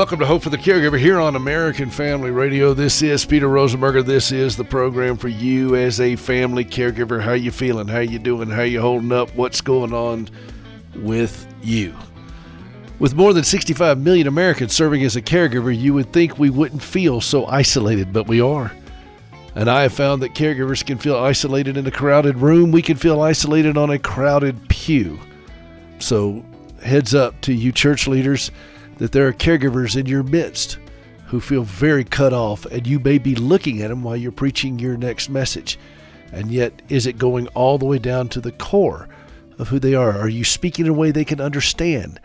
Welcome to Hope for the Caregiver here on American Family Radio. This is Peter Rosenberger. This is the program for you as a family caregiver. How you feeling? How you doing? How you holding up? What's going on with you? With more than 65 million Americans serving as a caregiver, you would think we wouldn't feel so isolated, but we are. And I have found that caregivers can feel isolated in a crowded room. We can feel isolated on a crowded pew. So, heads up to you church leaders that there are caregivers in your midst who feel very cut off, and you may be looking at them while you're preaching your next message. And yet, is it going all the way down to the core of who they are? Are you speaking in a way they can understand?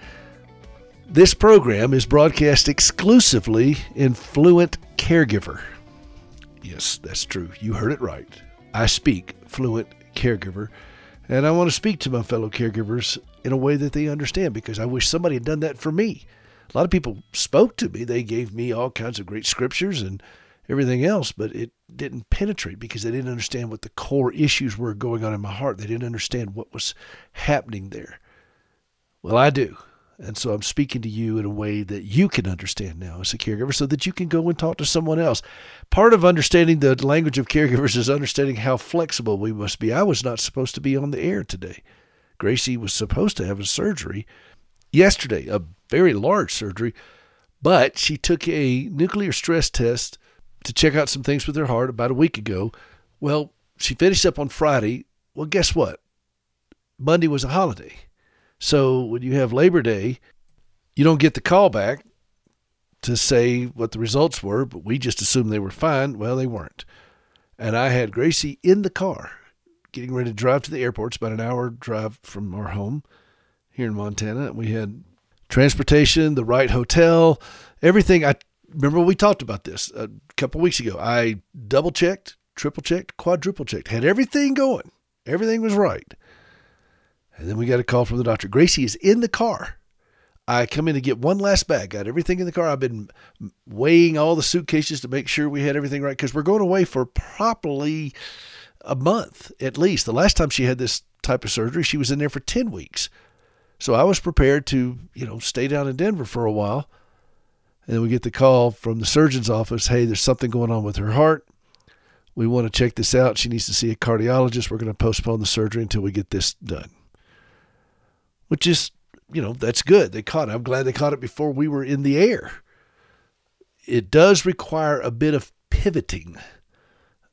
This program is broadcast exclusively in Fluent Caregiver. Yes, that's true. You heard it right. I speak Fluent Caregiver, and I want to speak to my fellow caregivers in a way that they understand because I wish somebody had done that for me a lot of people spoke to me. They gave me all kinds of great scriptures and everything else, but it didn't penetrate because they didn't understand what the core issues were going on in my heart. They didn't understand what was happening there. Well, I do. And so I'm speaking to you in a way that you can understand now as a caregiver so that you can go and talk to someone else. Part of understanding the language of caregivers is understanding how flexible we must be. I was not supposed to be on the air today. Gracie was supposed to have a surgery yesterday, a very large surgery, but she took a nuclear stress test to check out some things with her heart about a week ago. Well, she finished up on Friday. Well, guess what? Monday was a holiday. So when you have Labor Day, you don't get the call back to say what the results were, but we just assumed they were fine. Well, they weren't. And I had Gracie in the car getting ready to drive to the airport. It's about an hour drive from our home here in Montana. We had transportation, the right hotel, everything. I remember we talked about this a couple weeks ago. I double checked, triple checked, quadruple checked, had everything going. Everything was right. And then we got a call from the doctor. Gracie is in the car. I come in to get one last bag. Got everything in the car. I've been weighing all the suitcases to make sure we had everything right because we're going away for probably a month at least. The last time she had this type of surgery, she was in there for 10 weeks. So I was prepared to, you know, stay down in Denver for a while. And then we get the call from the surgeon's office hey, there's something going on with her heart. We want to check this out. She needs to see a cardiologist. We're going to postpone the surgery until we get this done. Which is, you know, that's good. They caught it. I'm glad they caught it before we were in the air. It does require a bit of pivoting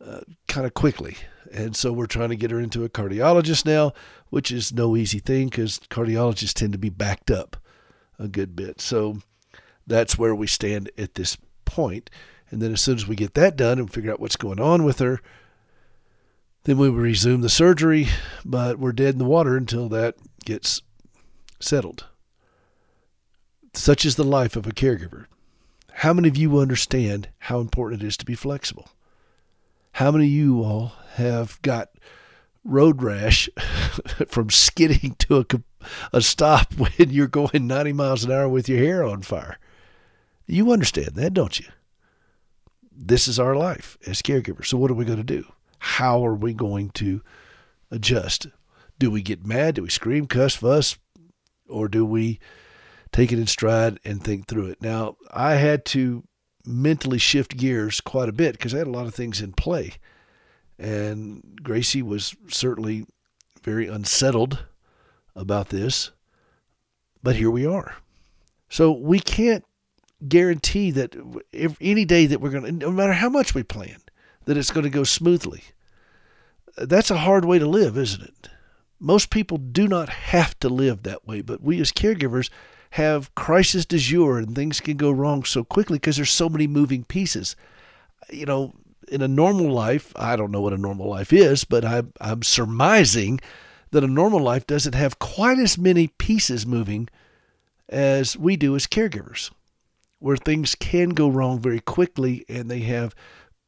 uh, kind of quickly. And so we're trying to get her into a cardiologist now, which is no easy thing because cardiologists tend to be backed up a good bit. So that's where we stand at this point. And then as soon as we get that done and figure out what's going on with her, then we resume the surgery, but we're dead in the water until that gets settled. Such is the life of a caregiver. How many of you understand how important it is to be flexible? How many of you all have got road rash from skidding to a, a stop when you're going 90 miles an hour with your hair on fire. You understand that, don't you? This is our life as caregivers. So, what are we going to do? How are we going to adjust? Do we get mad? Do we scream, cuss, fuss? Or do we take it in stride and think through it? Now, I had to mentally shift gears quite a bit because I had a lot of things in play. And Gracie was certainly very unsettled about this. But here we are. So we can't guarantee that if any day that we're going to, no matter how much we plan, that it's going to go smoothly. That's a hard way to live, isn't it? Most people do not have to live that way, but we as caregivers have crisis du jour and things can go wrong so quickly because there's so many moving pieces. You know, in a normal life, I don't know what a normal life is, but I, I'm surmising that a normal life doesn't have quite as many pieces moving as we do as caregivers, where things can go wrong very quickly and they have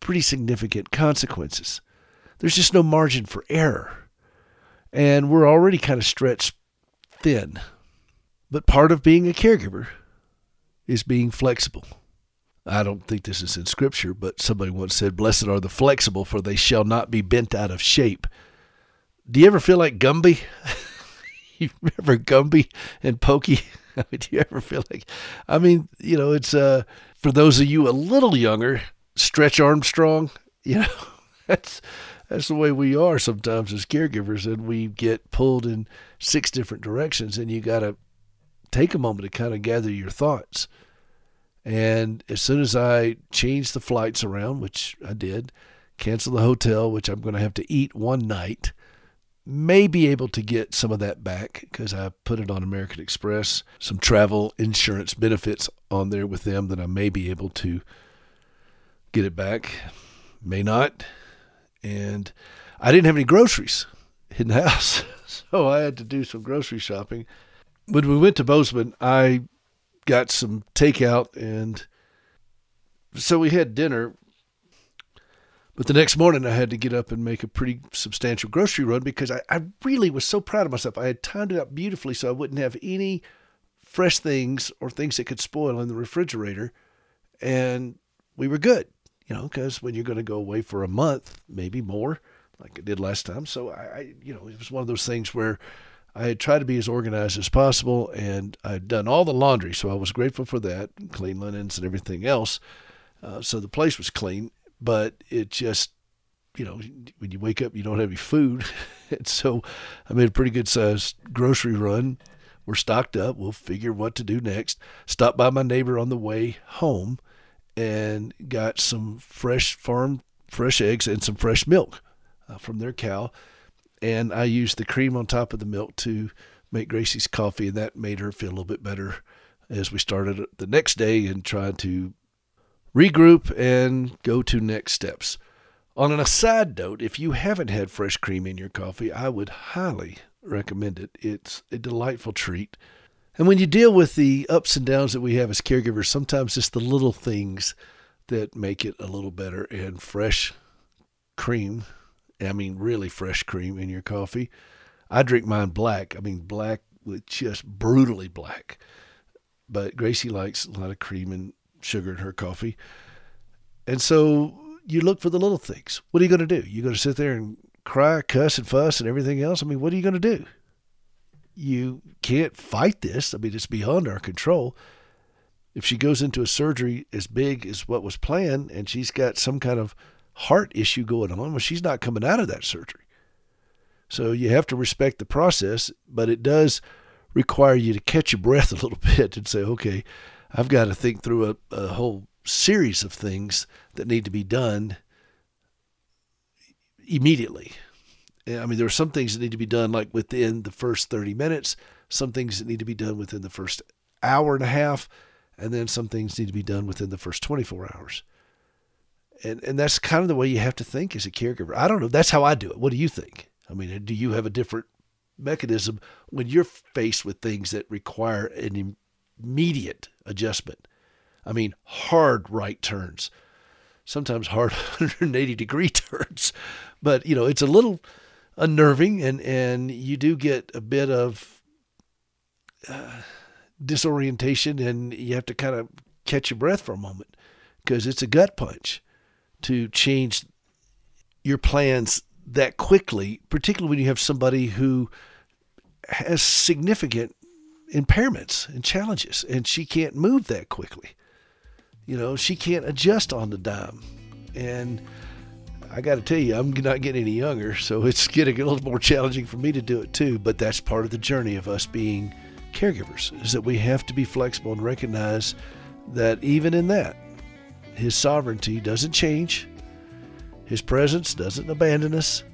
pretty significant consequences. There's just no margin for error. And we're already kind of stretched thin. But part of being a caregiver is being flexible. I don't think this is in scripture, but somebody once said, Blessed are the flexible, for they shall not be bent out of shape. Do you ever feel like Gumby? you remember Gumby and Pokey? Do you ever feel like? I mean, you know, it's uh for those of you a little younger, Stretch Armstrong. You know, that's that's the way we are sometimes as caregivers, and we get pulled in six different directions, and you got to take a moment to kind of gather your thoughts. And as soon as I changed the flights around, which I did, cancel the hotel, which I'm going to have to eat one night may be able to get some of that back because I put it on American Express, some travel insurance benefits on there with them that I may be able to get it back, may not. And I didn't have any groceries in the house, so I had to do some grocery shopping. When we went to Bozeman, I got some takeout and so we had dinner but the next morning, I had to get up and make a pretty substantial grocery run because I, I really was so proud of myself. I had timed it up beautifully so I wouldn't have any fresh things or things that could spoil in the refrigerator. And we were good, you know, because when you're going to go away for a month, maybe more, like I did last time. So I, I, you know, it was one of those things where I had tried to be as organized as possible and I'd done all the laundry. So I was grateful for that, clean linens and everything else. Uh, so the place was clean but it just you know when you wake up you don't have any food and so i made a pretty good sized grocery run we're stocked up we'll figure what to do next stopped by my neighbor on the way home and got some fresh farm fresh eggs and some fresh milk uh, from their cow and i used the cream on top of the milk to make gracie's coffee and that made her feel a little bit better as we started the next day and tried to regroup, and go to next steps. On an aside note, if you haven't had fresh cream in your coffee, I would highly recommend it. It's a delightful treat. And when you deal with the ups and downs that we have as caregivers, sometimes it's the little things that make it a little better. And fresh cream, I mean, really fresh cream in your coffee. I drink mine black. I mean, black with just brutally black. But Gracie likes a lot of cream and sugar in her coffee. And so you look for the little things. What are you going to do? You're going to sit there and cry, cuss, and fuss and everything else? I mean, what are you going to do? You can't fight this. I mean, it's beyond our control. If she goes into a surgery as big as what was planned and she's got some kind of heart issue going on, well, she's not coming out of that surgery. So you have to respect the process, but it does require you to catch your breath a little bit and say, okay, I've got to think through a, a whole series of things that need to be done immediately. I mean, there are some things that need to be done like within the first 30 minutes, some things that need to be done within the first hour and a half, and then some things need to be done within the first 24 hours. And and that's kind of the way you have to think as a caregiver. I don't know. That's how I do it. What do you think? I mean, do you have a different mechanism when you're faced with things that require an immediate adjustment. I mean, hard right turns, sometimes hard 180 degree turns. But, you know, it's a little unnerving and, and you do get a bit of uh, disorientation and you have to kind of catch your breath for a moment because it's a gut punch to change your plans that quickly, particularly when you have somebody who has significant impairments and challenges, and she can't move that quickly. You know, she can't adjust on the dime. And I got to tell you, I'm not getting any younger, so it's getting a little more challenging for me to do it too. But that's part of the journey of us being caregivers, is that we have to be flexible and recognize that even in that, His sovereignty doesn't change, His presence doesn't abandon us,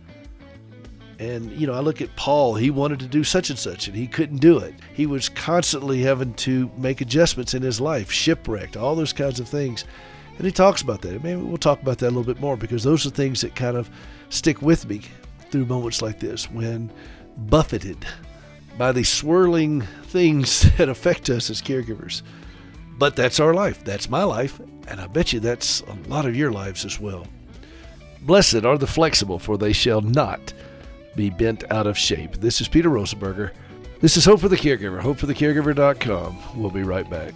and, you know, I look at Paul, he wanted to do such and such, and he couldn't do it. He was constantly having to make adjustments in his life, shipwrecked, all those kinds of things. And he talks about that. Maybe we'll talk about that a little bit more because those are things that kind of stick with me through moments like this when buffeted by these swirling things that affect us as caregivers. But that's our life. That's my life. And I bet you that's a lot of your lives as well. Blessed are the flexible, for they shall not be bent out of shape. This is Peter Rosenberger. This is Hope for the Caregiver, hopeforthecaregiver.com. We'll be right back.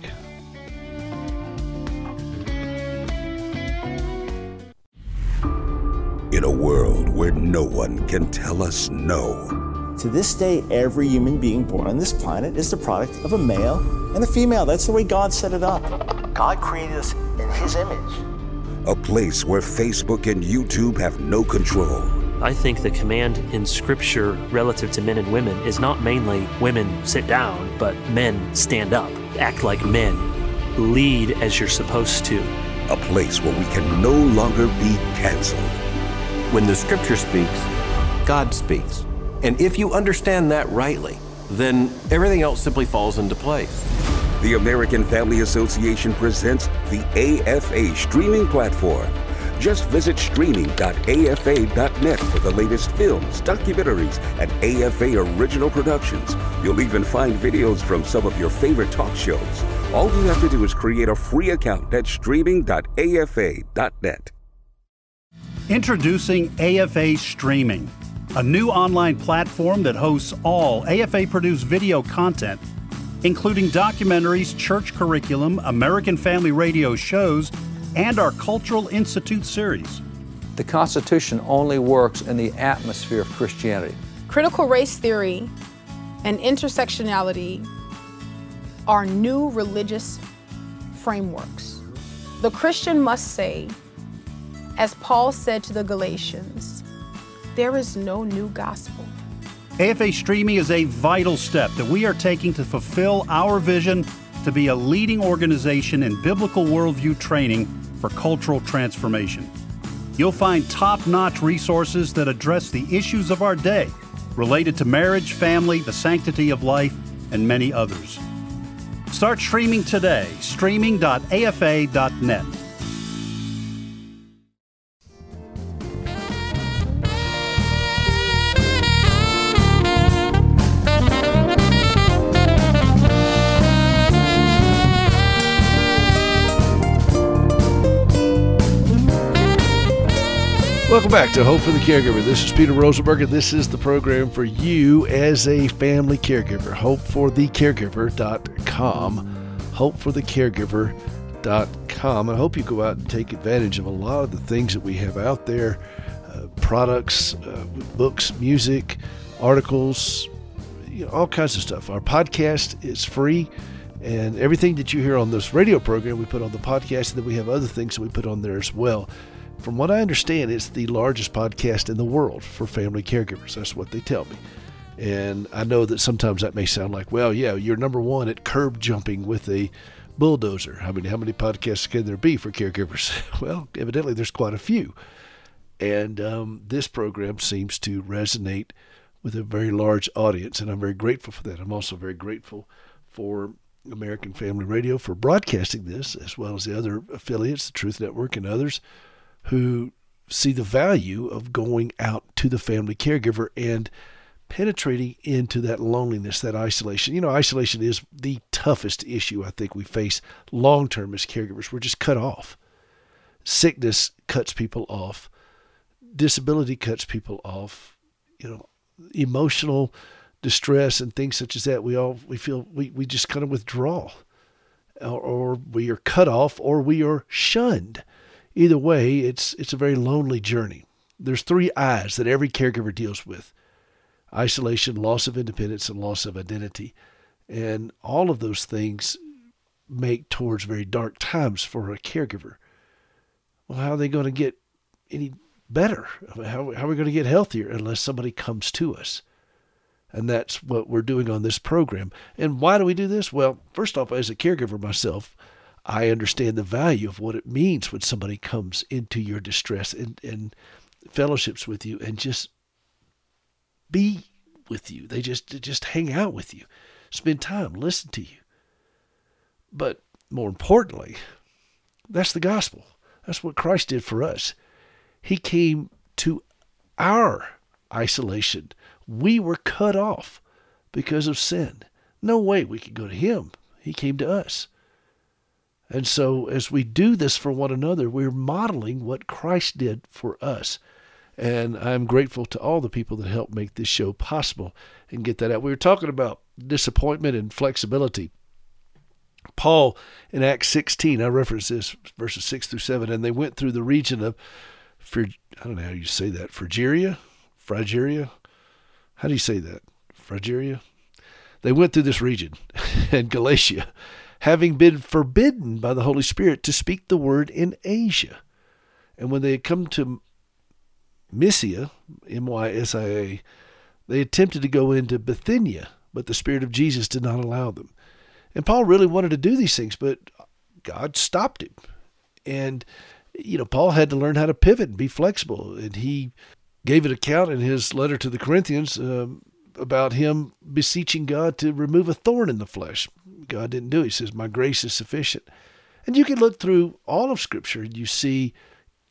In a world where no one can tell us no To this day, every human being born on this planet is the product of a male and a female. That's the way God set it up. God created us in His image. A place where Facebook and YouTube have no control. I think the command in Scripture relative to men and women is not mainly women sit down, but men stand up, act like men, lead as you're supposed to. A place where we can no longer be canceled. When the Scripture speaks, God speaks. And if you understand that rightly, then everything else simply falls into place. The American Family Association presents the AFA streaming platform. Just visit streaming.afa.net for the latest films, documentaries, and AFA original productions. You'll even find videos from some of your favorite talk shows. All you have to do is create a free account at streaming.afa.net. Introducing AFA Streaming, a new online platform that hosts all AFA produced video content, including documentaries, church curriculum, American Family Radio shows, and our Cultural Institute series. The Constitution only works in the atmosphere of Christianity. Critical race theory and intersectionality are new religious frameworks. The Christian must say, as Paul said to the Galatians, there is no new gospel. AFA streaming is a vital step that we are taking to fulfill our vision to be a leading organization in biblical worldview training for cultural transformation. You'll find top notch resources that address the issues of our day related to marriage, family, the sanctity of life, and many others. Start streaming today, streaming.afa.net. Welcome back to Hope for the Caregiver. This is Peter Rosenberger, and this is the program for you as a family caregiver. HopeForTheCaregiver.com. HopeForTheCaregiver.com. I hope you go out and take advantage of a lot of the things that we have out there uh, products, uh, books, music, articles, you know, all kinds of stuff. Our podcast is free. And everything that you hear on this radio program, we put on the podcast, and then we have other things that we put on there as well. From what I understand, it's the largest podcast in the world for family caregivers. That's what they tell me. And I know that sometimes that may sound like, well, yeah, you're number one at curb jumping with a bulldozer. I mean, how many podcasts can there be for caregivers? well, evidently there's quite a few. And um, this program seems to resonate with a very large audience, and I'm very grateful for that. I'm also very grateful for American Family Radio for broadcasting this, as well as the other affiliates, the Truth Network, and others who see the value of going out to the family caregiver and penetrating into that loneliness, that isolation. You know, isolation is the toughest issue I think we face long term as caregivers. We're just cut off. Sickness cuts people off. Disability cuts people off. You know, emotional distress and things such as that. We all we feel we, we just kind of withdraw, or, or we are cut off, or we are shunned either way, it's it's a very lonely journey. There's three I's that every caregiver deals with: isolation, loss of independence, and loss of identity. And all of those things make towards very dark times for a caregiver. Well, how are they going to get any better? How, how are we going to get healthier unless somebody comes to us? And that's what we're doing on this program. And why do we do this? Well, first off, as a caregiver myself, I understand the value of what it means when somebody comes into your distress and, and fellowships with you and just be with you. They just just hang out with you, spend time, listen to you. But more importantly, that's the gospel. That's what Christ did for us. He came to our isolation. We were cut off because of sin. No way we could go to him. He came to us. And so, as we do this for one another, we're modeling what Christ did for us. And I'm grateful to all the people that helped make this show possible and get that out. We were talking about disappointment and flexibility. Paul in Acts 16, I reference this verses 6 through 7, and they went through the region of, I don't know how you say that, Phrygia, Phrygia, how do you say that? Phrygia? They went through this region and Galatia, having been forbidden by the Holy Spirit to speak the word in Asia. And when they had come to Mysia, M Y S I A, they attempted to go into Bithynia, but the Spirit of Jesus did not allow them. And Paul really wanted to do these things, but God stopped him. And, you know, Paul had to learn how to pivot and be flexible. And he gave an account in his letter to the Corinthians um, about him beseeching God to remove a thorn in the flesh. God didn't do it. He says, My grace is sufficient. And you can look through all of Scripture and you see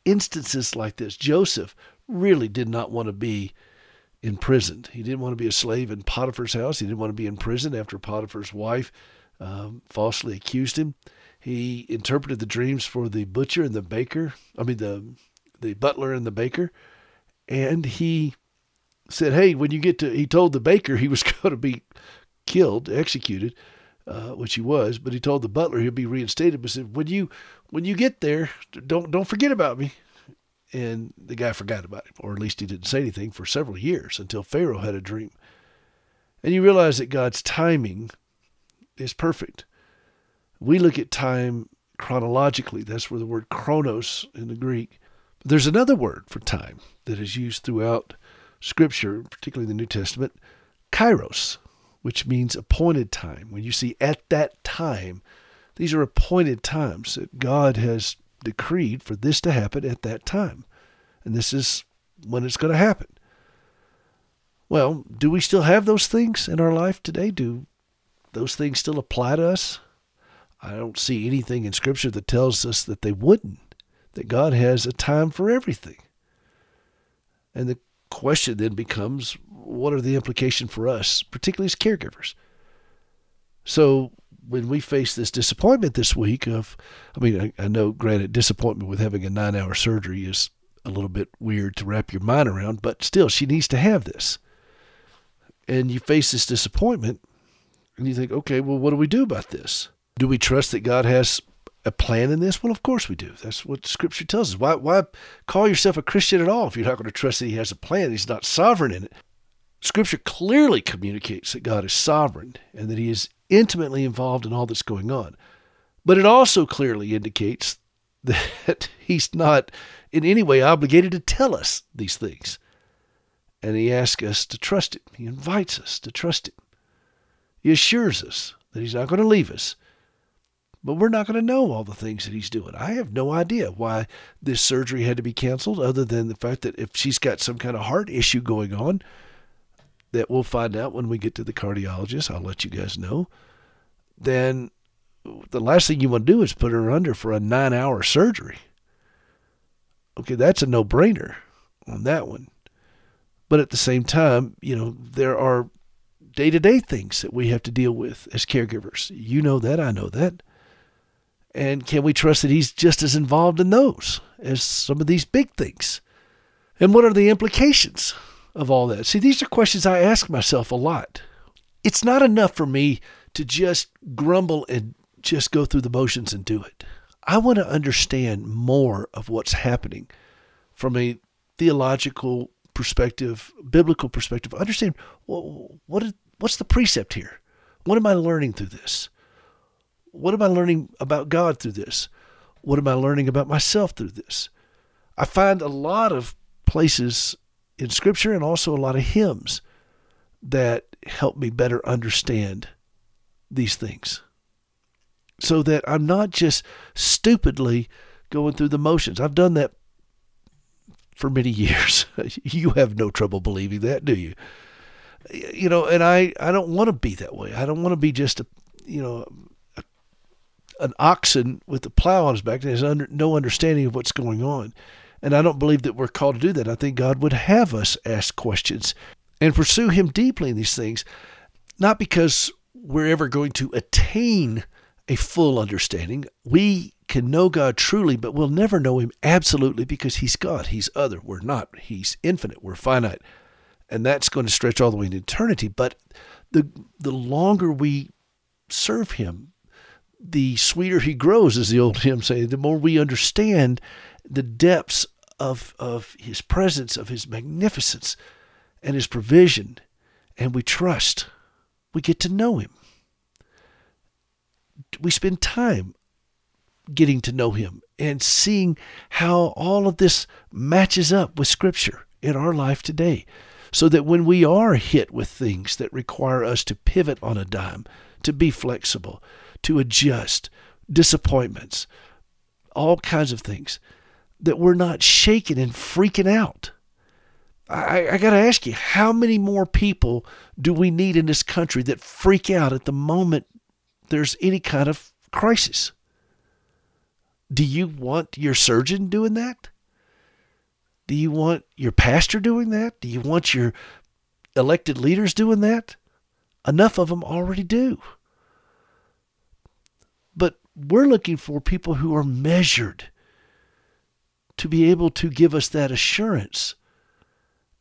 instances like this. Joseph really did not want to be imprisoned. He didn't want to be a slave in Potiphar's house. He didn't want to be in prison after Potiphar's wife um, falsely accused him. He interpreted the dreams for the butcher and the baker. I mean the the butler and the baker, and he said, "Hey, when you get to," he told the baker he was going to be killed, executed, uh, which he was. But he told the butler he'd be reinstated. But said, "When you when you get there, don't don't forget about me." And the guy forgot about him, or at least he didn't say anything for several years until Pharaoh had a dream. And you realize that God's timing is perfect. We look at time chronologically. That's where the word chronos in the Greek. But there's another word for time that is used throughout Scripture, particularly the New Testament, kairos, which means appointed time. When you see at that time, these are appointed times that God has decreed for this to happen at that time. And this is when it's going to happen. Well, do we still have those things in our life today? Do those things still apply to us? I don't see anything in Scripture that tells us that they wouldn't, that God has a time for everything. And the question then becomes what are the implications for us, particularly as caregivers? So when we face this disappointment this week of, I mean, I, I know, granted, disappointment with having a nine hour surgery is a little bit weird to wrap your mind around, but still, she needs to have this. And you face this disappointment, and you think, okay, well, what do we do about this? Do we trust that God has a plan in this? Well, of course we do. That's what Scripture tells us. Why, why call yourself a Christian at all if you're not going to trust that He has a plan? He's not sovereign in it. Scripture clearly communicates that God is sovereign and that He is intimately involved in all that's going on. But it also clearly indicates that He's not in any way obligated to tell us these things. And He asks us to trust Him, He invites us to trust Him. He assures us that He's not going to leave us. But we're not going to know all the things that He's doing. I have no idea why this surgery had to be canceled, other than the fact that if she's got some kind of heart issue going on, that we'll find out when we get to the cardiologist. I'll let you guys know. Then the last thing you want to do is put her under for a nine hour surgery. Okay, that's a no brainer on that one. But at the same time, you know, there are day to day things that we have to deal with as caregivers. You know that, I know that. And can we trust that he's just as involved in those as some of these big things? And what are the implications of all that? See, these are questions I ask myself a lot. It's not enough for me to just grumble and just go through the motions and do it. I want to understand more of what's happening from a theological perspective, biblical perspective. Understand what, what what's the precept here? What am I learning through this? What am I learning about God through this? What am I learning about myself through this? I find a lot of places in Scripture and also a lot of hymns that help me better understand these things so that I'm not just stupidly going through the motions. I've done that for many years. you have no trouble believing that, do you? You know, and I, I don't want to be that way. I don't want to be just a, you know, an oxen with a plow on his back that has under, no understanding of what's going on. And I don't believe that we're called to do that. I think God would have us ask questions and pursue Him deeply in these things, not because we're ever going to attain a full understanding. We can know God truly, but we'll never know Him absolutely because He's God. He's other. We're not. He's infinite. We're finite. And that's going to stretch all the way into eternity. But the, the longer we serve Him, the sweeter He grows, as the old hymn say, the more we understand the depths of, of His presence, of His magnificence, and His provision, and we trust. We get to know Him. We spend time getting to know Him and seeing how all of this matches up with Scripture in our life today. So that when we are hit with things that require us to pivot on a dime, to be flexible, to adjust, disappointments, all kinds of things, that we're not shaking and freaking out. I, I got to ask you, how many more people do we need in this country that freak out at the moment there's any kind of crisis? Do you want your surgeon doing that? Do you want your pastor doing that? Do you want your elected leaders doing that? Enough of them already do. We're looking for people who are measured to be able to give us that assurance.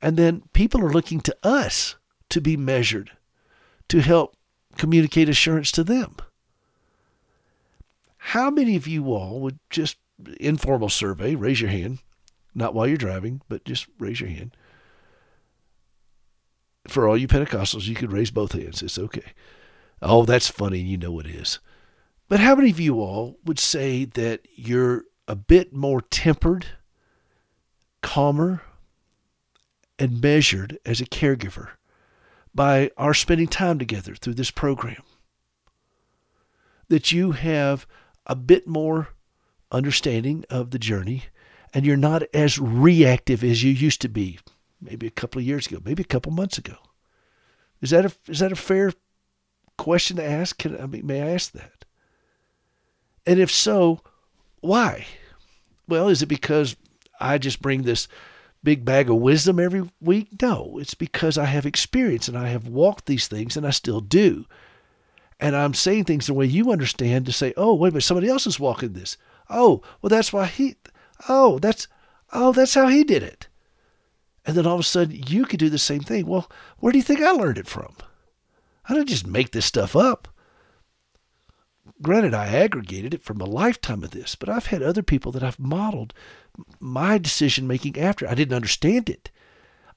And then people are looking to us to be measured to help communicate assurance to them. How many of you all would just informal survey, raise your hand, not while you're driving, but just raise your hand. For all you Pentecostals, you could raise both hands. It's okay. Oh, that's funny. You know it is. But how many of you all would say that you're a bit more tempered, calmer, and measured as a caregiver by our spending time together through this program? That you have a bit more understanding of the journey and you're not as reactive as you used to be maybe a couple of years ago, maybe a couple months ago. Is that a is that a fair question to ask? Can I mean, may I ask that? And if so, why? Well, is it because I just bring this big bag of wisdom every week? No, it's because I have experience and I have walked these things and I still do. And I'm saying things the way you understand to say, oh, wait a minute, somebody else is walking this. Oh, well, that's why he, oh, that's, oh, that's how he did it. And then all of a sudden you could do the same thing. Well, where do you think I learned it from? I didn't just make this stuff up. Granted, I aggregated it from a lifetime of this, but I've had other people that I've modeled my decision making after. I didn't understand it.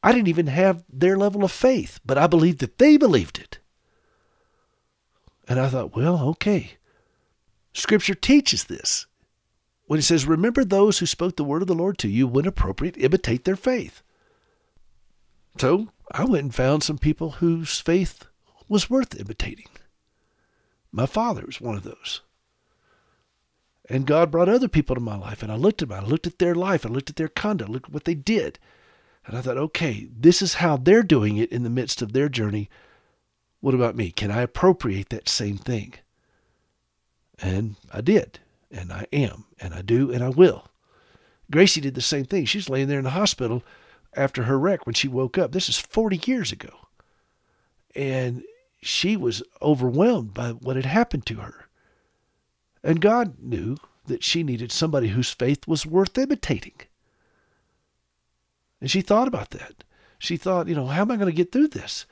I didn't even have their level of faith, but I believed that they believed it. And I thought, well, okay. Scripture teaches this. When it says, Remember those who spoke the word of the Lord to you, when appropriate, imitate their faith. So I went and found some people whose faith was worth imitating. My father was one of those. And God brought other people to my life, and I looked at them. I looked at their life, I looked at their conduct, looked at what they did. And I thought, okay, this is how they're doing it in the midst of their journey. What about me? Can I appropriate that same thing? And I did, and I am, and I do, and I will. Gracie did the same thing. She's laying there in the hospital after her wreck when she woke up. This is 40 years ago. And she was overwhelmed by what had happened to her. And God knew that she needed somebody whose faith was worth imitating. And she thought about that. She thought, you know, how am I going to get through this?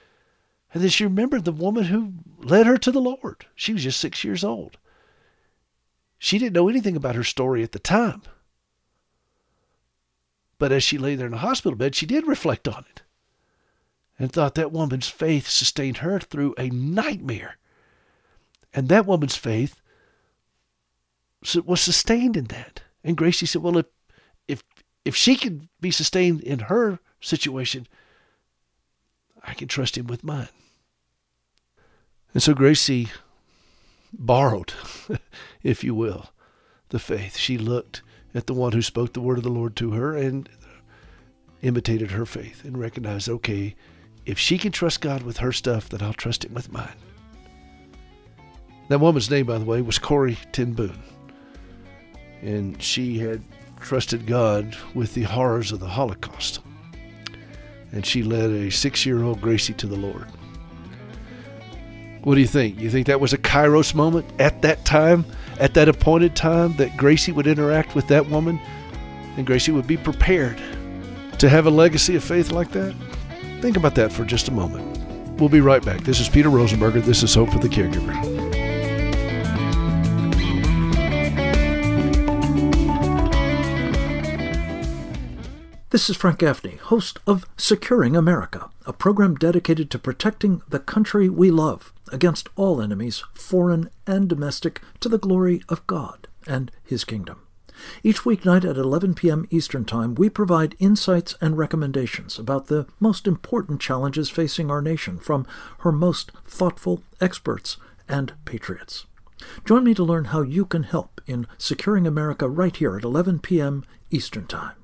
And then she remembered the woman who led her to the Lord. She was just six years old. She didn't know anything about her story at the time. But as she lay there in the hospital bed, she did reflect on it and thought that woman's faith sustained her through a nightmare. And that woman's faith was sustained in that. And Gracie said, Well, if, if, if she can be sustained in her situation, I can trust him with mine. And so Gracie borrowed, if you will, the faith. She looked at the one who spoke the word of the Lord to her and imitated her faith and recognized, okay, if she can trust God with her stuff, then I'll trust Him with mine. That woman's name, by the way, was Corrie ten Boom. And she had trusted God with the horrors of the Holocaust. And she led a six year old Gracie to the Lord. What do you think? You think that was a kairos moment at that time, at that appointed time, that Gracie would interact with that woman and Gracie would be prepared to have a legacy of faith like that? Think about that for just a moment. We'll be right back. This is Peter Rosenberger. This is Hope for the Caregiver. This is Frank Gaffney, host of Securing America, a program dedicated to protecting the country we love against all enemies, foreign and domestic, to the glory of God and His kingdom. Each weeknight at 11 p.m. Eastern Time, we provide insights and recommendations about the most important challenges facing our nation from her most thoughtful experts and patriots. Join me to learn how you can help in securing America right here at 11 p.m. Eastern Time.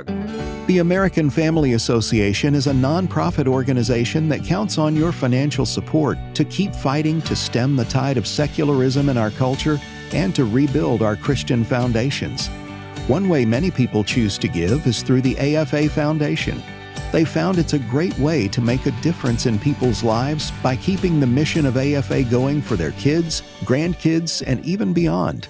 The American Family Association is a nonprofit organization that counts on your financial support to keep fighting to stem the tide of secularism in our culture and to rebuild our Christian foundations. One way many people choose to give is through the AFA Foundation. They found it's a great way to make a difference in people's lives by keeping the mission of AFA going for their kids, grandkids, and even beyond.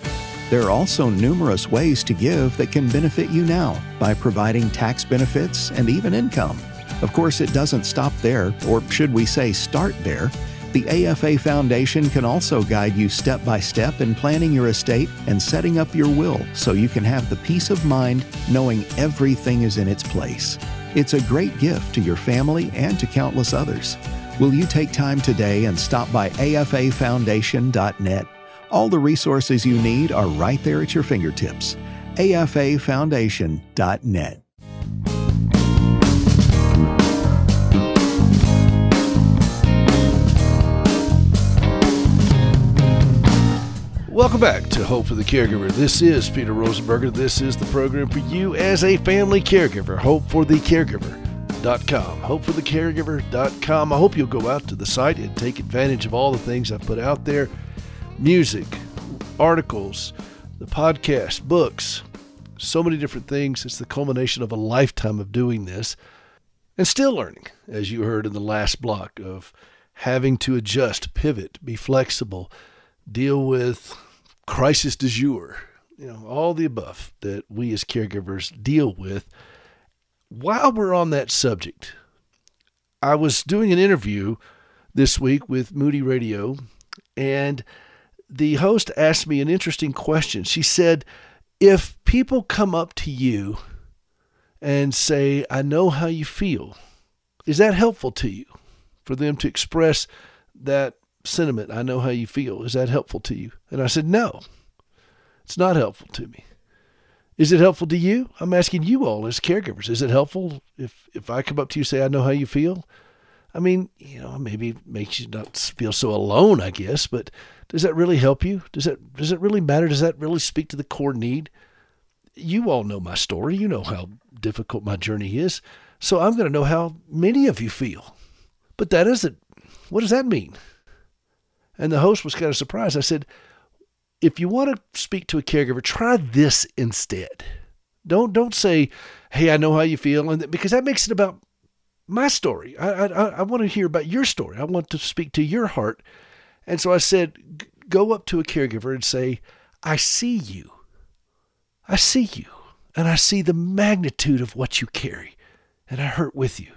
There are also numerous ways to give that can benefit you now by providing tax benefits and even income. Of course, it doesn't stop there, or should we say start there. The AFA Foundation can also guide you step by step in planning your estate and setting up your will so you can have the peace of mind knowing everything is in its place. It's a great gift to your family and to countless others. Will you take time today and stop by afafoundation.net all the resources you need are right there at your fingertips. AFAFoundation.net. Welcome back to Hope for the Caregiver. This is Peter Rosenberger. This is the program for you as a family caregiver. Hope for the Caregiver.com. Hopeforthecaregiver.com. I hope you'll go out to the site and take advantage of all the things I've put out there music, articles, the podcast, books, so many different things. It's the culmination of a lifetime of doing this and still learning, as you heard in the last block, of having to adjust, pivot, be flexible, deal with crisis du jour, you know, all the above that we as caregivers deal with. While we're on that subject, I was doing an interview this week with Moody Radio, and the host asked me an interesting question. She said, If people come up to you and say, I know how you feel, is that helpful to you for them to express that sentiment? I know how you feel. Is that helpful to you? And I said, No, it's not helpful to me. Is it helpful to you? I'm asking you all as caregivers. Is it helpful if, if I come up to you and say, I know how you feel? I mean, you know, maybe makes you not feel so alone, I guess, but does that really help you? Does that does it really matter? Does that really speak to the core need? You all know my story. You know how difficult my journey is. So I'm going to know how many of you feel. But that isn't what does that mean? And the host was kind of surprised. I said, if you want to speak to a caregiver, try this instead. Don't don't say, "Hey, I know how you feel," and because that makes it about my story. I I, I want to hear about your story. I want to speak to your heart and so I said, go up to a caregiver and say, I see you. I see you. And I see the magnitude of what you carry. And I hurt with you.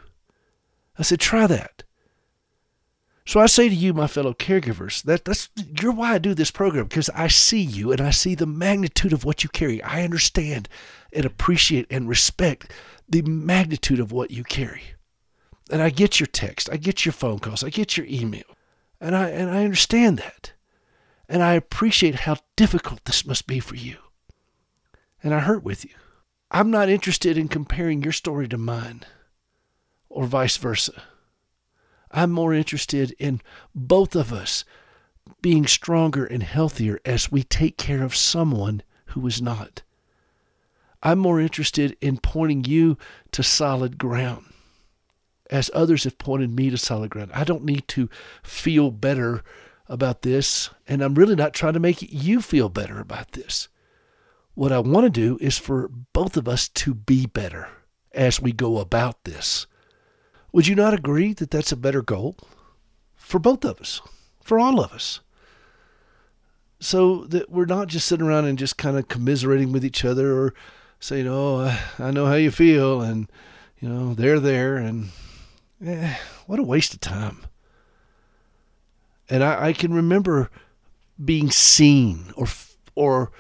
I said, try that. So I say to you, my fellow caregivers, that that's you're why I do this program, because I see you and I see the magnitude of what you carry. I understand and appreciate and respect the magnitude of what you carry. And I get your text, I get your phone calls, I get your email. And I, and I understand that. And I appreciate how difficult this must be for you. And I hurt with you. I'm not interested in comparing your story to mine or vice versa. I'm more interested in both of us being stronger and healthier as we take care of someone who is not. I'm more interested in pointing you to solid ground as others have pointed me to solid ground. I don't need to feel better about this, and I'm really not trying to make you feel better about this. What I want to do is for both of us to be better as we go about this. Would you not agree that that's a better goal for both of us, for all of us? So that we're not just sitting around and just kind of commiserating with each other or saying, "Oh, I, know how you feel," and you know they're there, and eh, what a waste of time. And I, I can remember being seen or or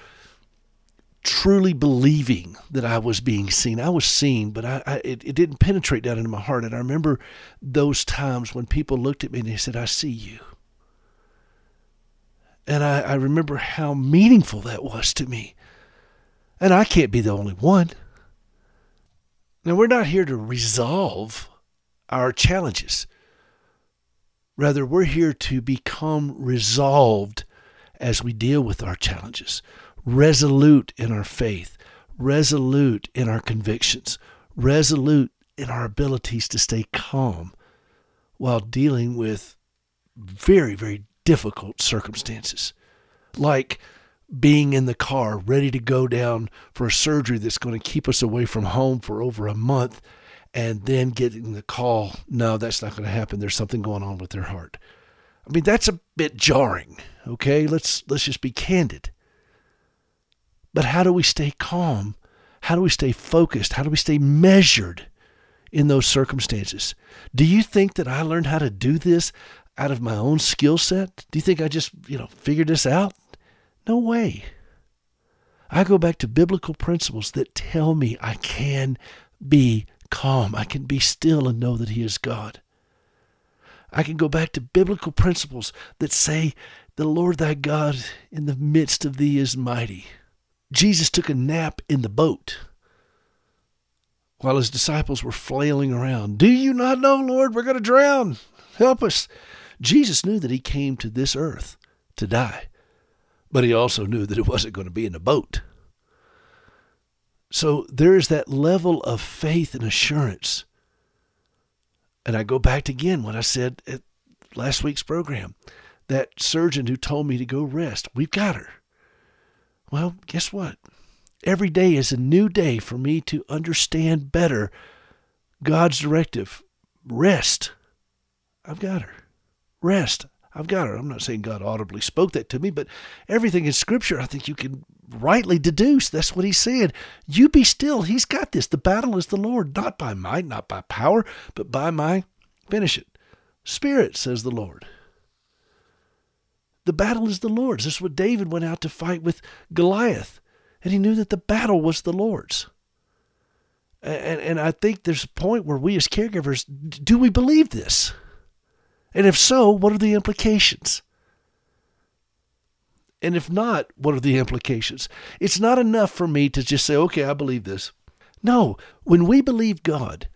truly believing that I was being seen. I was seen, but I, I it, it didn't penetrate down into my heart. And I remember those times when people looked at me and they said, "I see you." And I, I remember how meaningful that was to me. And I can't be the only one. Now, we're not here to resolve our challenges. Rather, we're here to become resolved as we deal with our challenges, resolute in our faith, resolute in our convictions, resolute in our abilities to stay calm while dealing with very, very difficult circumstances. Like being in the car ready to go down for a surgery that's going to keep us away from home for over a month and then getting the call no that's not going to happen. There's something going on with their heart. I mean that's a bit jarring okay? Let's let's just be candid. But how do we stay calm? How do we stay focused? How do we stay measured in those circumstances? Do you think that i learned how to do this out of my own skill set? Do you think i just you know figured this out? No way. I go back to biblical principles that tell me I can be calm. I can be still and know that He is God. I can go back to biblical principles that say, The Lord thy God in the midst of thee is mighty. Jesus took a nap in the boat while his disciples were flailing around. Do you not know, Lord, we're going to drown? Help us. Jesus knew that he came to this earth to die but he also knew that it wasn't going to be in a boat. So there is that level of faith and assurance. And I go back again what I said at last week's program. That surgeon who told me to go rest, we've got her. Well, guess what? Every day is a new day for me to understand better God's directive. Rest. I've got her. Rest. I've got her. I'm not saying God audibly spoke that to me, but everything in Scripture, I think you can rightly deduce. That's what He's saying. You be still. He's got this. The battle is the Lord, not by might, not by power, but by my, finish it, Spirit, says the Lord. The battle is the Lord's. This is what David went out to fight with Goliath, and he knew that the battle was the Lord's. And, and I think there's a point where we as caregivers, do we believe this? And if so, what are the implications? And if not, what are the implications? It's not enough for me to just say, okay, I believe this. No, when we believe God,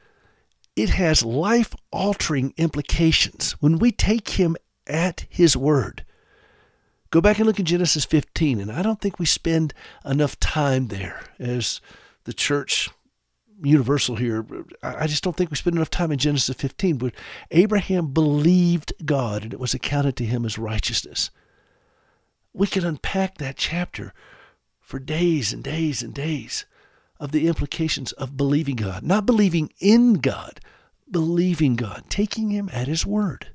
it has life altering implications when we take Him at His word. Go back and look in Genesis 15, and I don't think we spend enough time there as the church universal here. I just don't think we spend enough time in Genesis 15. But Abraham believed God, and it was accounted to him as righteousness. We could unpack that chapter for days and days and days of the implications of believing God, not believing in God, believing God, taking Him at His word.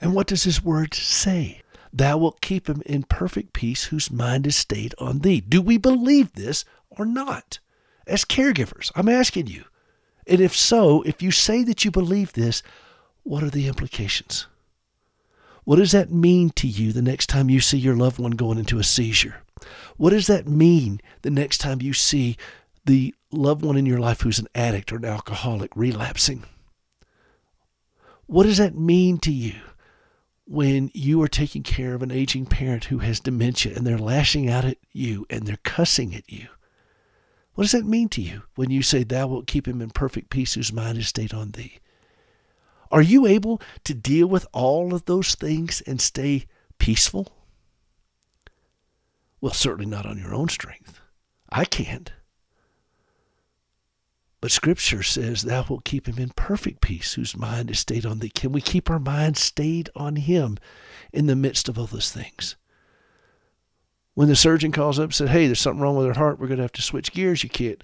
And what does His word say? Thou wilt keep him in perfect peace whose mind is stayed on thee. Do we believe this or not? As caregivers? I'm asking you. And if so, if you say that you believe this, what are the implications? What does that mean to you the next time you see your loved one going into a seizure? What does that mean the next time you see the loved one in your life who's an addict or an alcoholic relapsing? What does that mean to you when you are taking care of an aging parent who has dementia and they're lashing out at you and they're cussing at you? What does that mean to you when you say, Thou wilt keep him in perfect peace whose mind is stayed on thee? Are you able to deal with all of those things and stay peaceful? Well, certainly not on your own strength. I can't. But Scripture says, Thou wilt keep him in perfect peace whose mind is stayed on thee. Can we keep our mind stayed on him in the midst of all those things? When the surgeon calls up and said, "Hey, there's something wrong with her heart. We're going to have to switch gears. You can't,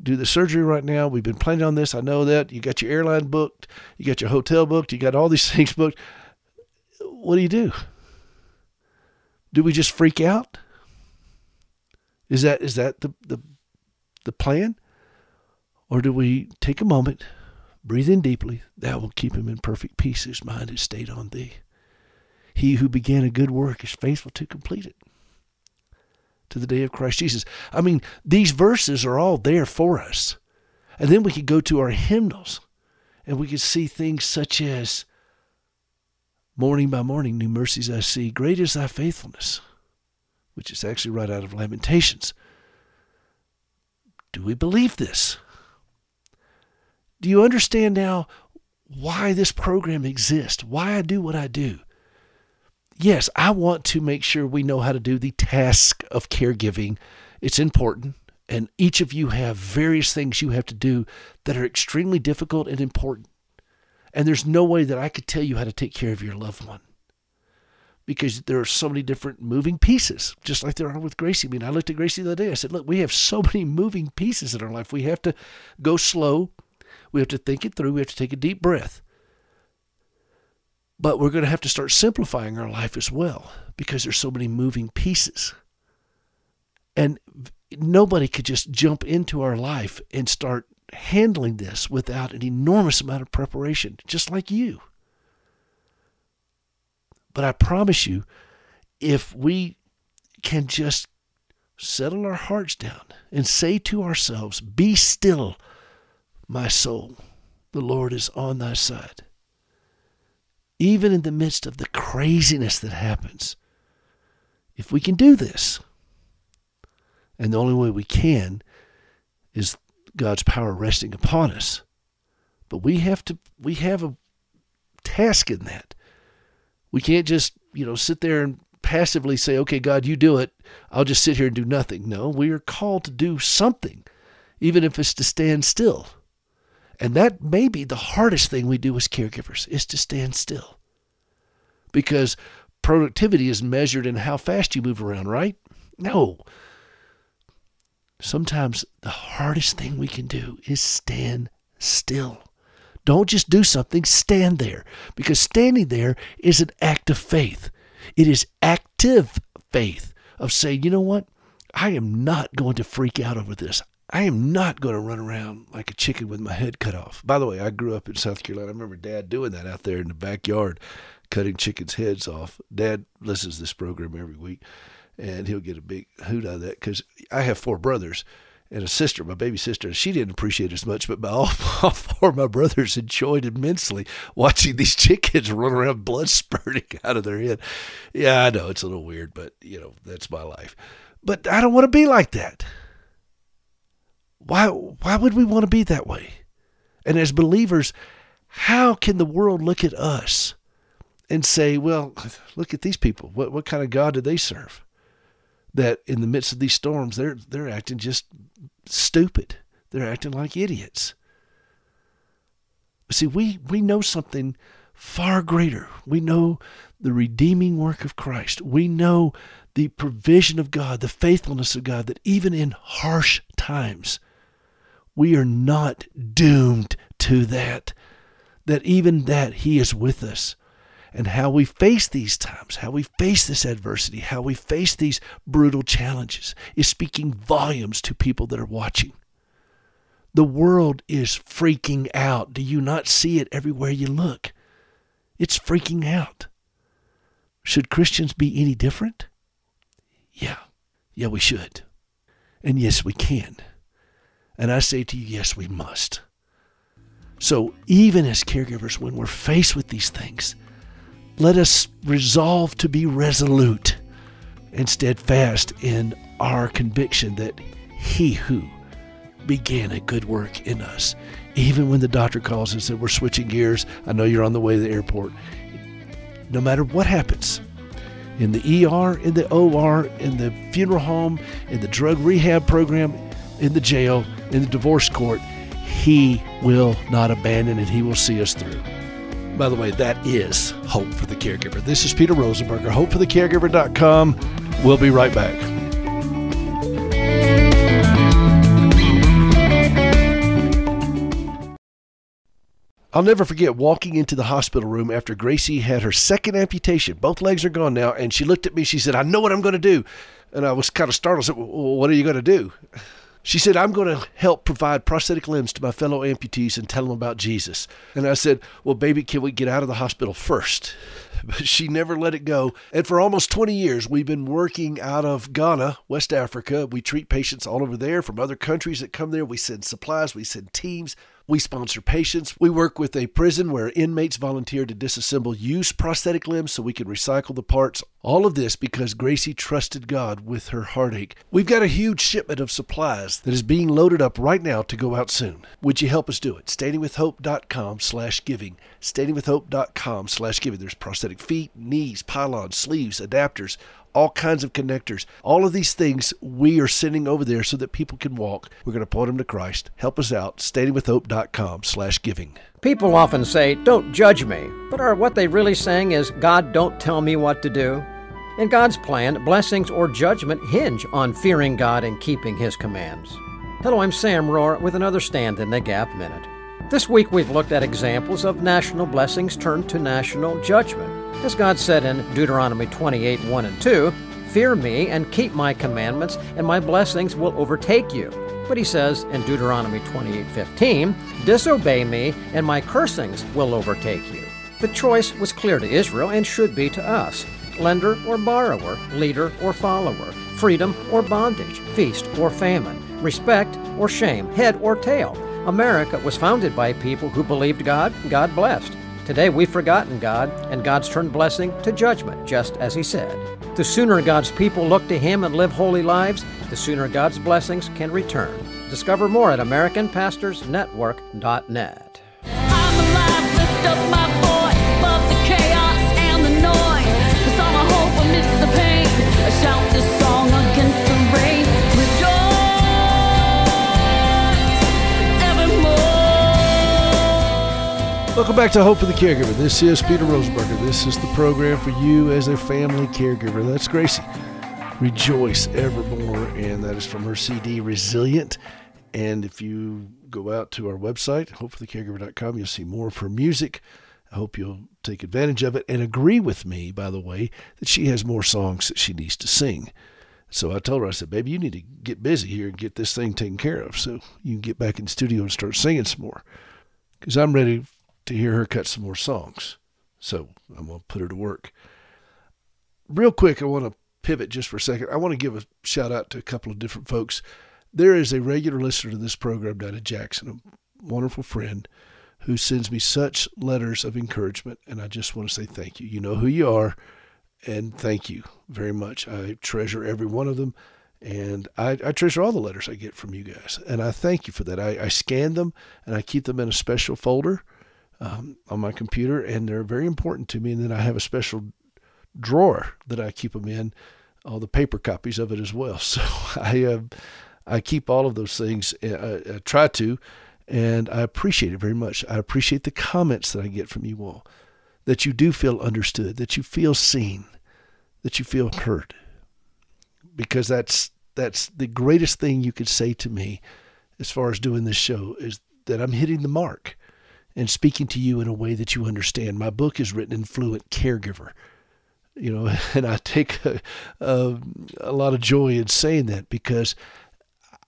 do the surgery right now. We've been planning on this. I know that. You got your airline booked, you got your hotel booked, you got all these things booked. What do you do? Do we just freak out? Is that is that the the, the plan? Or do we take a moment, breathe in deeply, that will keep him in perfect peace whose mind is stayed on thee. He who began a good work is faithful to complete it to the day of Christ Jesus. I mean, these verses are all there for us. And then we could go to our hymnals and we could see things such as Morning by morning, new mercies I see. Great is thy faithfulness, which is actually right out of Lamentations. Do we believe this? Do you understand now why this program exists? Why I do what I do? Yes, I want to make sure we know how to do the task of caregiving. It's important. And each of you have various things you have to do that are extremely difficult and important. And there's no way that I could tell you how to take care of your loved one because there are so many different moving pieces, just like there are with Gracie. I mean, I looked at Gracie the other day. I said, Look, we have so many moving pieces in our life. We have to go slow. We have to think it through. We have to take a deep breath. But we're going to have to start simplifying our life as well because there's so many moving pieces. And nobody could just jump into our life and start handling this without an enormous amount of preparation, just like you. But I promise you, if we can just settle our hearts down and say to ourselves, Be still, my soul, the Lord is on thy side even in the midst of the craziness that happens. If we can do this, and the only way we can is God's power resting upon us. But we have to we have a task in that. We can't just, you know, sit there and passively say, "Okay, God, you do it. I'll just sit here and do nothing." No, we are called to do something, even if it's to stand still. And that may be the hardest thing we do as caregivers is to stand still. Because productivity is measured in how fast you move around, right? No. Sometimes the hardest thing we can do is stand still. Don't just do something, stand there. Because standing there is an act of faith. It is active faith of saying, you know what? I am not going to freak out over this. I am not going to run around like a chicken with my head cut off. By the way, I grew up in South Carolina. I remember Dad doing that out there in the backyard, cutting chickens' heads off. Dad listens to this program every week, and he'll get a big hoot out of that because I have four brothers and a sister, my baby sister, and she didn't appreciate it as much, but all, all four of my brothers enjoyed immensely watching these chickens run around, blood spurting out of their head. Yeah, I know it's a little weird, but you know that's my life. But I don't want to be like that. Why, why would we want to be that way? And as believers, how can the world look at us and say, well, look at these people. What, what kind of God do they serve? That in the midst of these storms, they're, they're acting just stupid. They're acting like idiots. See, we, we know something far greater. We know the redeeming work of Christ. We know the provision of God, the faithfulness of God, that even in harsh times, we are not doomed to that. That even that He is with us. And how we face these times, how we face this adversity, how we face these brutal challenges is speaking volumes to people that are watching. The world is freaking out. Do you not see it everywhere you look? It's freaking out. Should Christians be any different? Yeah. Yeah, we should. And yes, we can. And I say to you, yes, we must. So, even as caregivers, when we're faced with these things, let us resolve to be resolute and steadfast in our conviction that He who began a good work in us, even when the doctor calls and said, We're switching gears, I know you're on the way to the airport. No matter what happens, in the ER, in the OR, in the funeral home, in the drug rehab program, in the jail, in the divorce court, He will not abandon and He will see us through. By the way, that is Hope for the Caregiver. This is Peter Rosenberger, hopeforthecaregiver.com. We'll be right back. I'll never forget walking into the hospital room after Gracie had her second amputation. Both legs are gone now. And she looked at me. She said, I know what I'm going to do. And I was kind of startled. I said, well, What are you going to do? She said, I'm going to help provide prosthetic limbs to my fellow amputees and tell them about Jesus. And I said, Well, baby, can we get out of the hospital first? But she never let it go. And for almost 20 years, we've been working out of Ghana, West Africa. We treat patients all over there from other countries that come there. We send supplies, we send teams. We sponsor patients. We work with a prison where inmates volunteer to disassemble used prosthetic limbs so we can recycle the parts. All of this because Gracie trusted God with her heartache. We've got a huge shipment of supplies that is being loaded up right now to go out soon. Would you help us do it? Standingwithhope.com slash giving. Standingwithhope.com slash giving. There's prosthetic feet, knees, pylons, sleeves, adapters, all kinds of connectors. All of these things we are sending over there so that people can walk. We're going to point them to Christ. Help us out. Standingwithhope.com slash giving. People often say, don't judge me. But are what they really saying is, God, don't tell me what to do? In God's plan, blessings or judgment hinge on fearing God and keeping His commands. Hello, I'm Sam Rohrer with another Stand in the Gap Minute. This week we've looked at examples of national blessings turned to national judgment. As God said in Deuteronomy 28 1 and 2, Fear me and keep my commandments, and my blessings will overtake you. But he says in Deuteronomy 28 15, Disobey me, and my cursings will overtake you. The choice was clear to Israel and should be to us lender or borrower, leader or follower, freedom or bondage, feast or famine, respect or shame, head or tail. America was founded by people who believed God, God blessed. Today we've forgotten God, and God's turned blessing to judgment, just as He said. The sooner God's people look to Him and live holy lives, the sooner God's blessings can return. Discover more at AmericanPastorsNetwork.net. Welcome back to Hope for the Caregiver. This is Peter Rosenberger. This is the program for you as a family caregiver. That's Gracie. Rejoice evermore. And that is from her CD, Resilient. And if you go out to our website, hopeforthecaregiver.com, you'll see more of her music. I hope you'll take advantage of it and agree with me, by the way, that she has more songs that she needs to sing. So I told her, I said, baby, you need to get busy here and get this thing taken care of so you can get back in the studio and start singing some more. Because I'm ready to hear her cut some more songs. So I'm going to put her to work. Real quick, I want to pivot just for a second. I want to give a shout out to a couple of different folks. There is a regular listener to this program down in Jackson, a wonderful friend who sends me such letters of encouragement. And I just want to say thank you. You know who you are, and thank you very much. I treasure every one of them. And I, I treasure all the letters I get from you guys. And I thank you for that. I, I scan them and I keep them in a special folder um, on my computer, and they're very important to me. And then I have a special drawer that I keep them in, all the paper copies of it as well. So I uh, I keep all of those things. Uh, I try to, and I appreciate it very much. I appreciate the comments that I get from you all, that you do feel understood, that you feel seen, that you feel heard, because that's that's the greatest thing you could say to me, as far as doing this show, is that I'm hitting the mark and speaking to you in a way that you understand. My book is written in fluent caregiver, you know, and I take a, a, a lot of joy in saying that because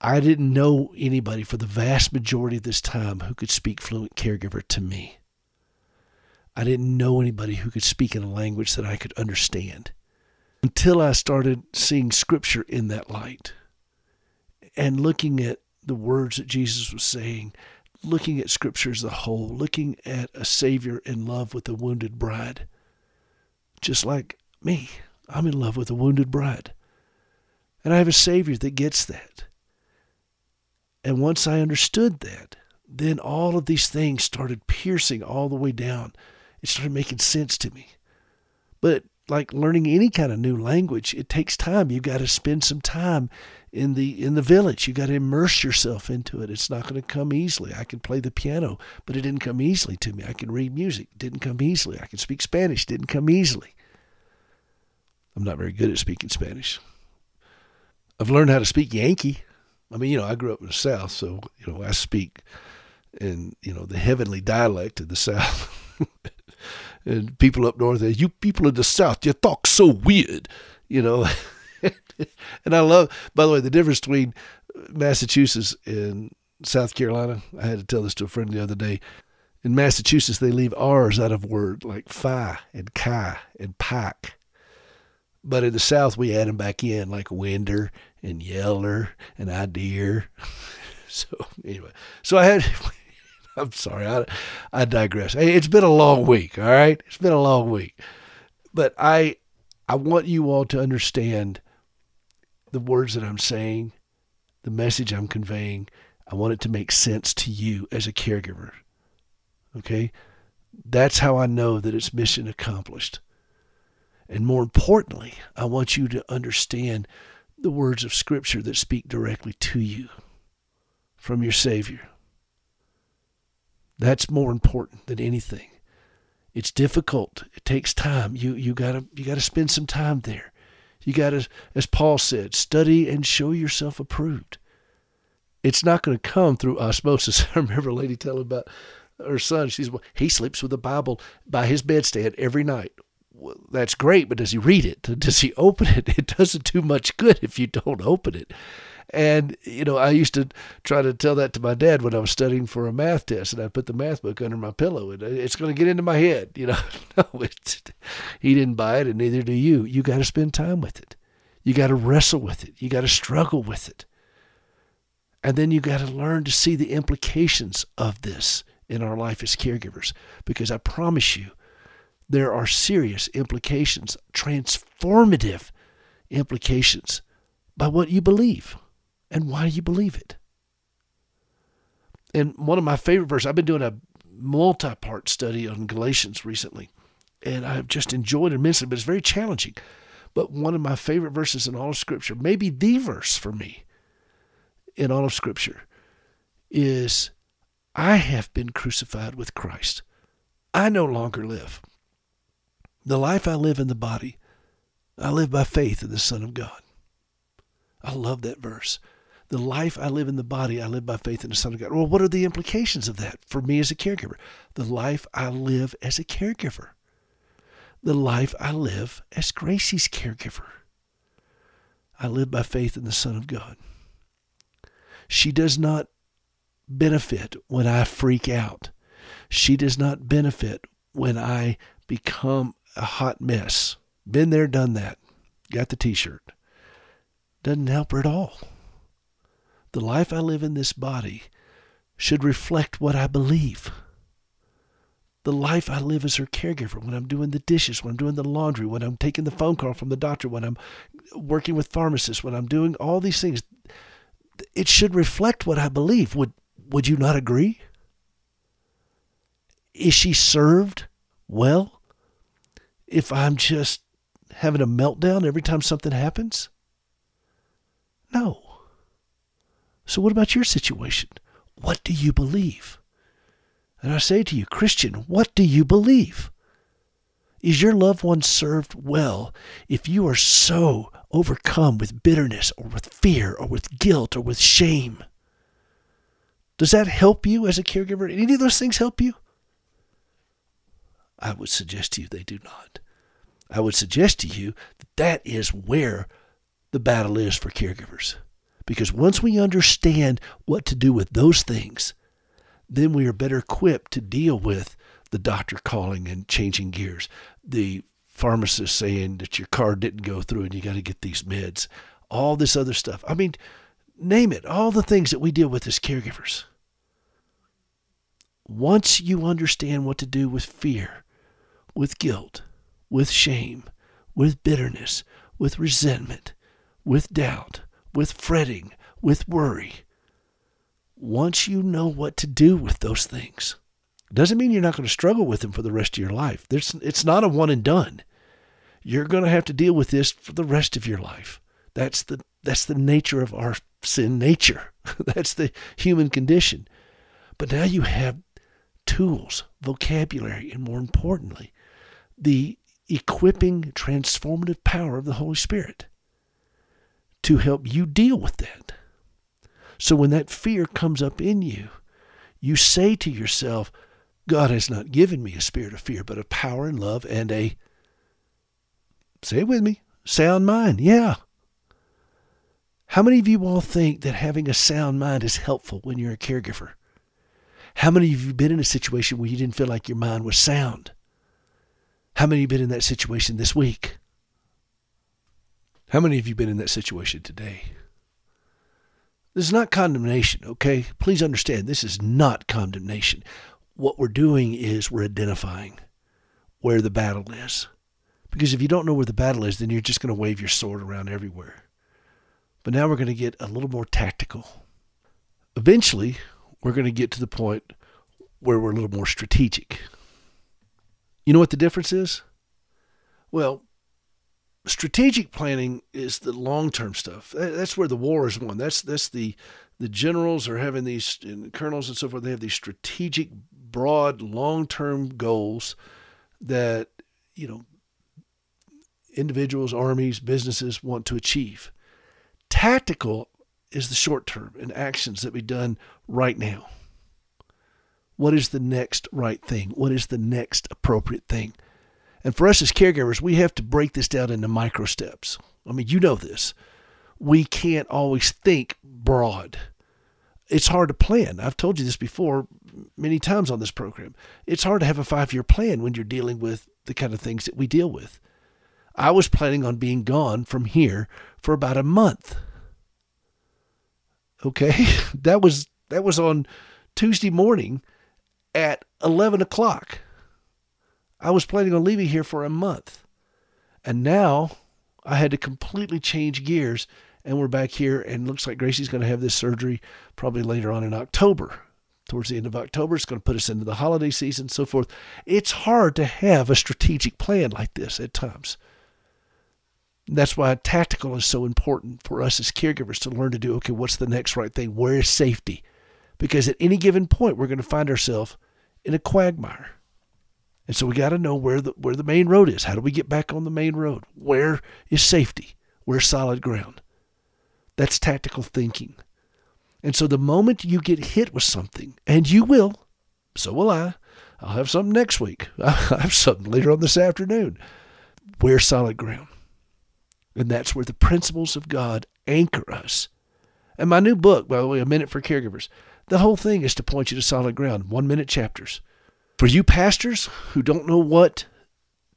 I didn't know anybody for the vast majority of this time who could speak fluent caregiver to me. I didn't know anybody who could speak in a language that I could understand until I started seeing scripture in that light and looking at the words that Jesus was saying looking at Scripture as a whole, looking at a Savior in love with a wounded bride. Just like me, I'm in love with a wounded bride. And I have a Savior that gets that. And once I understood that, then all of these things started piercing all the way down. It started making sense to me. But like learning any kind of new language, it takes time. You've got to spend some time in the in the village. You got to immerse yourself into it. It's not going to come easily. I can play the piano, but it didn't come easily to me. I can read music, didn't come easily. I can speak Spanish, didn't come easily. I'm not very good at speaking Spanish. I've learned how to speak Yankee. I mean, you know, I grew up in the South, so you know, I speak in you know the heavenly dialect of the South. and people up north, you people in the South, you talk so weird, you know. and I love, by the way, the difference between Massachusetts and South Carolina. I had to tell this to a friend the other day. In Massachusetts, they leave R's out of word like fi and kai and pike. But in the South, we add them back in like winder and yeller and idea. so anyway, so I had. I'm sorry, I, I digress. Hey, it's been a long week. All right, it's been a long week, but I I want you all to understand the words that I'm saying, the message I'm conveying. I want it to make sense to you as a caregiver. Okay? That's how I know that it's mission accomplished. And more importantly, I want you to understand the words of Scripture that speak directly to you from your Savior. That's more important than anything. It's difficult. It takes time. You you gotta you gotta spend some time there. You gotta, as Paul said, study and show yourself approved. It's not going to come through osmosis. I remember a lady telling about her son. She says, "Well, he sleeps with the Bible by his bedstand every night." Well, that's great, but does he read it? Does he open it? It doesn't do much good if you don't open it. And, you know, I used to try to tell that to my dad when I was studying for a math test, and I put the math book under my pillow, and it's going to get into my head. You know, no, he didn't buy it, and neither do you. You got to spend time with it. You got to wrestle with it. You got to struggle with it. And then you got to learn to see the implications of this in our life as caregivers, because I promise you, there are serious implications, transformative implications by what you believe and why do you believe it. And one of my favorite verses, I've been doing a multi part study on Galatians recently, and I've just enjoyed it immensely, but it's very challenging. But one of my favorite verses in all of Scripture, maybe the verse for me in all of Scripture, is I have been crucified with Christ. I no longer live. The life I live in the body, I live by faith in the Son of God. I love that verse. The life I live in the body, I live by faith in the Son of God. Well, what are the implications of that for me as a caregiver? The life I live as a caregiver. The life I live as Gracie's caregiver. I live by faith in the Son of God. She does not benefit when I freak out. She does not benefit when I become a hot mess. Been there, done that. Got the t shirt. Doesn't help her at all. The life I live in this body should reflect what I believe. The life I live as her caregiver, when I'm doing the dishes, when I'm doing the laundry, when I'm taking the phone call from the doctor, when I'm working with pharmacists, when I'm doing all these things, it should reflect what I believe. Would would you not agree? Is she served well if I'm just having a meltdown every time something happens? No. So, what about your situation? What do you believe? And I say to you, Christian, what do you believe? Is your loved one served well if you are so overcome with bitterness or with fear or with guilt or with shame? Does that help you as a caregiver? Any of those things help you? I would suggest to you they do not. I would suggest to you that that is where the battle is for caregivers. Because once we understand what to do with those things, then we are better equipped to deal with the doctor calling and changing gears, the pharmacist saying that your card didn't go through and you got to get these meds, all this other stuff. I mean, name it, all the things that we deal with as caregivers. Once you understand what to do with fear, with guilt, with shame, with bitterness, with resentment, with doubt, with fretting, with worry. Once you know what to do with those things, doesn't mean you're not going to struggle with them for the rest of your life. There's, it's not a one and done. You're going to have to deal with this for the rest of your life. That's the that's the nature of our sin nature. that's the human condition. But now you have tools, vocabulary, and more importantly, the equipping transformative power of the Holy Spirit to help you deal with that. So when that fear comes up in you, you say to yourself, God has not given me a spirit of fear, but of power and love and a, say it with me, sound mind. Yeah. How many of you all think that having a sound mind is helpful when you're a caregiver? How many of you been in a situation where you didn't feel like your mind was sound? How many of you been in that situation this week? How many of you been in that situation today? This is not condemnation, okay? Please understand, this is not condemnation. What we're doing is we're identifying where the battle is. Because if you don't know where the battle is, then you're just going to wave your sword around everywhere. But now we're going to get a little more tactical. Eventually, we're going to get to the point where we're a little more strategic. You know what the difference is? Well, strategic planning is the long-term stuff. That's where the war is won. That's that's the the generals are having these and colonels and so forth. They have these strategic, broad, long-term goals that you know individuals, armies, businesses want to achieve. Tactical is the short term and actions that be done right now. What is the next right thing? What is the next appropriate thing? And for us as caregivers, we have to break this down into micro steps. I mean, you know this. We can't always think broad. It's hard to plan. I've told you this before many times on this program. It's hard to have a five year plan when you're dealing with the kind of things that we deal with. I was planning on being gone from here for about a month. Okay, that was that was on Tuesday morning at eleven o'clock. I was planning on leaving here for a month. And now I had to completely change gears and we're back here and looks like Gracie's going to have this surgery probably later on in October. Towards the end of October, it's going to put us into the holiday season, so forth. It's hard to have a strategic plan like this at times. That's why tactical is so important for us as caregivers to learn to do okay, what's the next right thing? Where is safety? Because at any given point, we're going to find ourselves in a quagmire. And so we got to know where the where the main road is. How do we get back on the main road? Where is safety? Where's solid ground? That's tactical thinking. And so the moment you get hit with something, and you will, so will I. I'll have something next week. I'll have something later on this afternoon. Where's solid ground? And that's where the principles of God anchor us. And my new book, by the way, A Minute for Caregivers, the whole thing is to point you to solid ground, one minute chapters. For you pastors who don't know what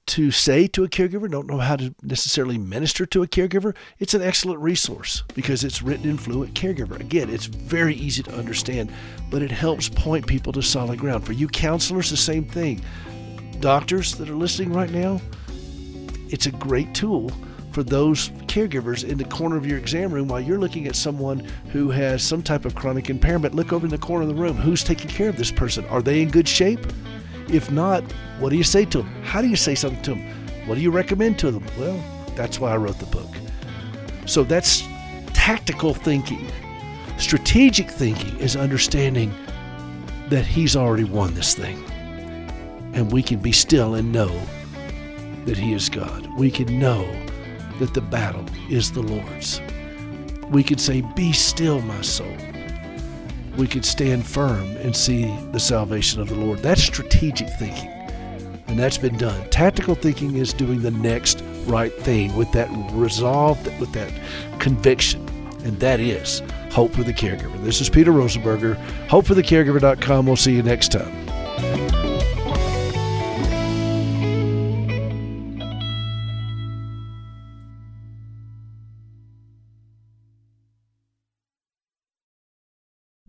to say to a caregiver, don't know how to necessarily minister to a caregiver, it's an excellent resource because it's written in fluent caregiver. Again, it's very easy to understand, but it helps point people to solid ground. For you counselors, the same thing. Doctors that are listening right now, it's a great tool for those caregivers in the corner of your exam room while you're looking at someone who has some type of chronic impairment. Look over in the corner of the room. Who's taking care of this person? Are they in good shape? If not, what do you say to them? How do you say something to them? What do you recommend to them? Well, that's why I wrote the book. So that's tactical thinking. Strategic thinking is understanding that He's already won this thing. And we can be still and know that He is God. We can know that the battle is the Lord's. We could say, Be still, my soul, we could stand firm and see the salvation of the Lord. That's strategic thinking. And that's been done. Tactical thinking is doing the next right thing with that resolve, with that conviction. And that is Hope for the Caregiver. This is Peter Rosenberger. HopeForTheCaregiver.com. We'll see you next time.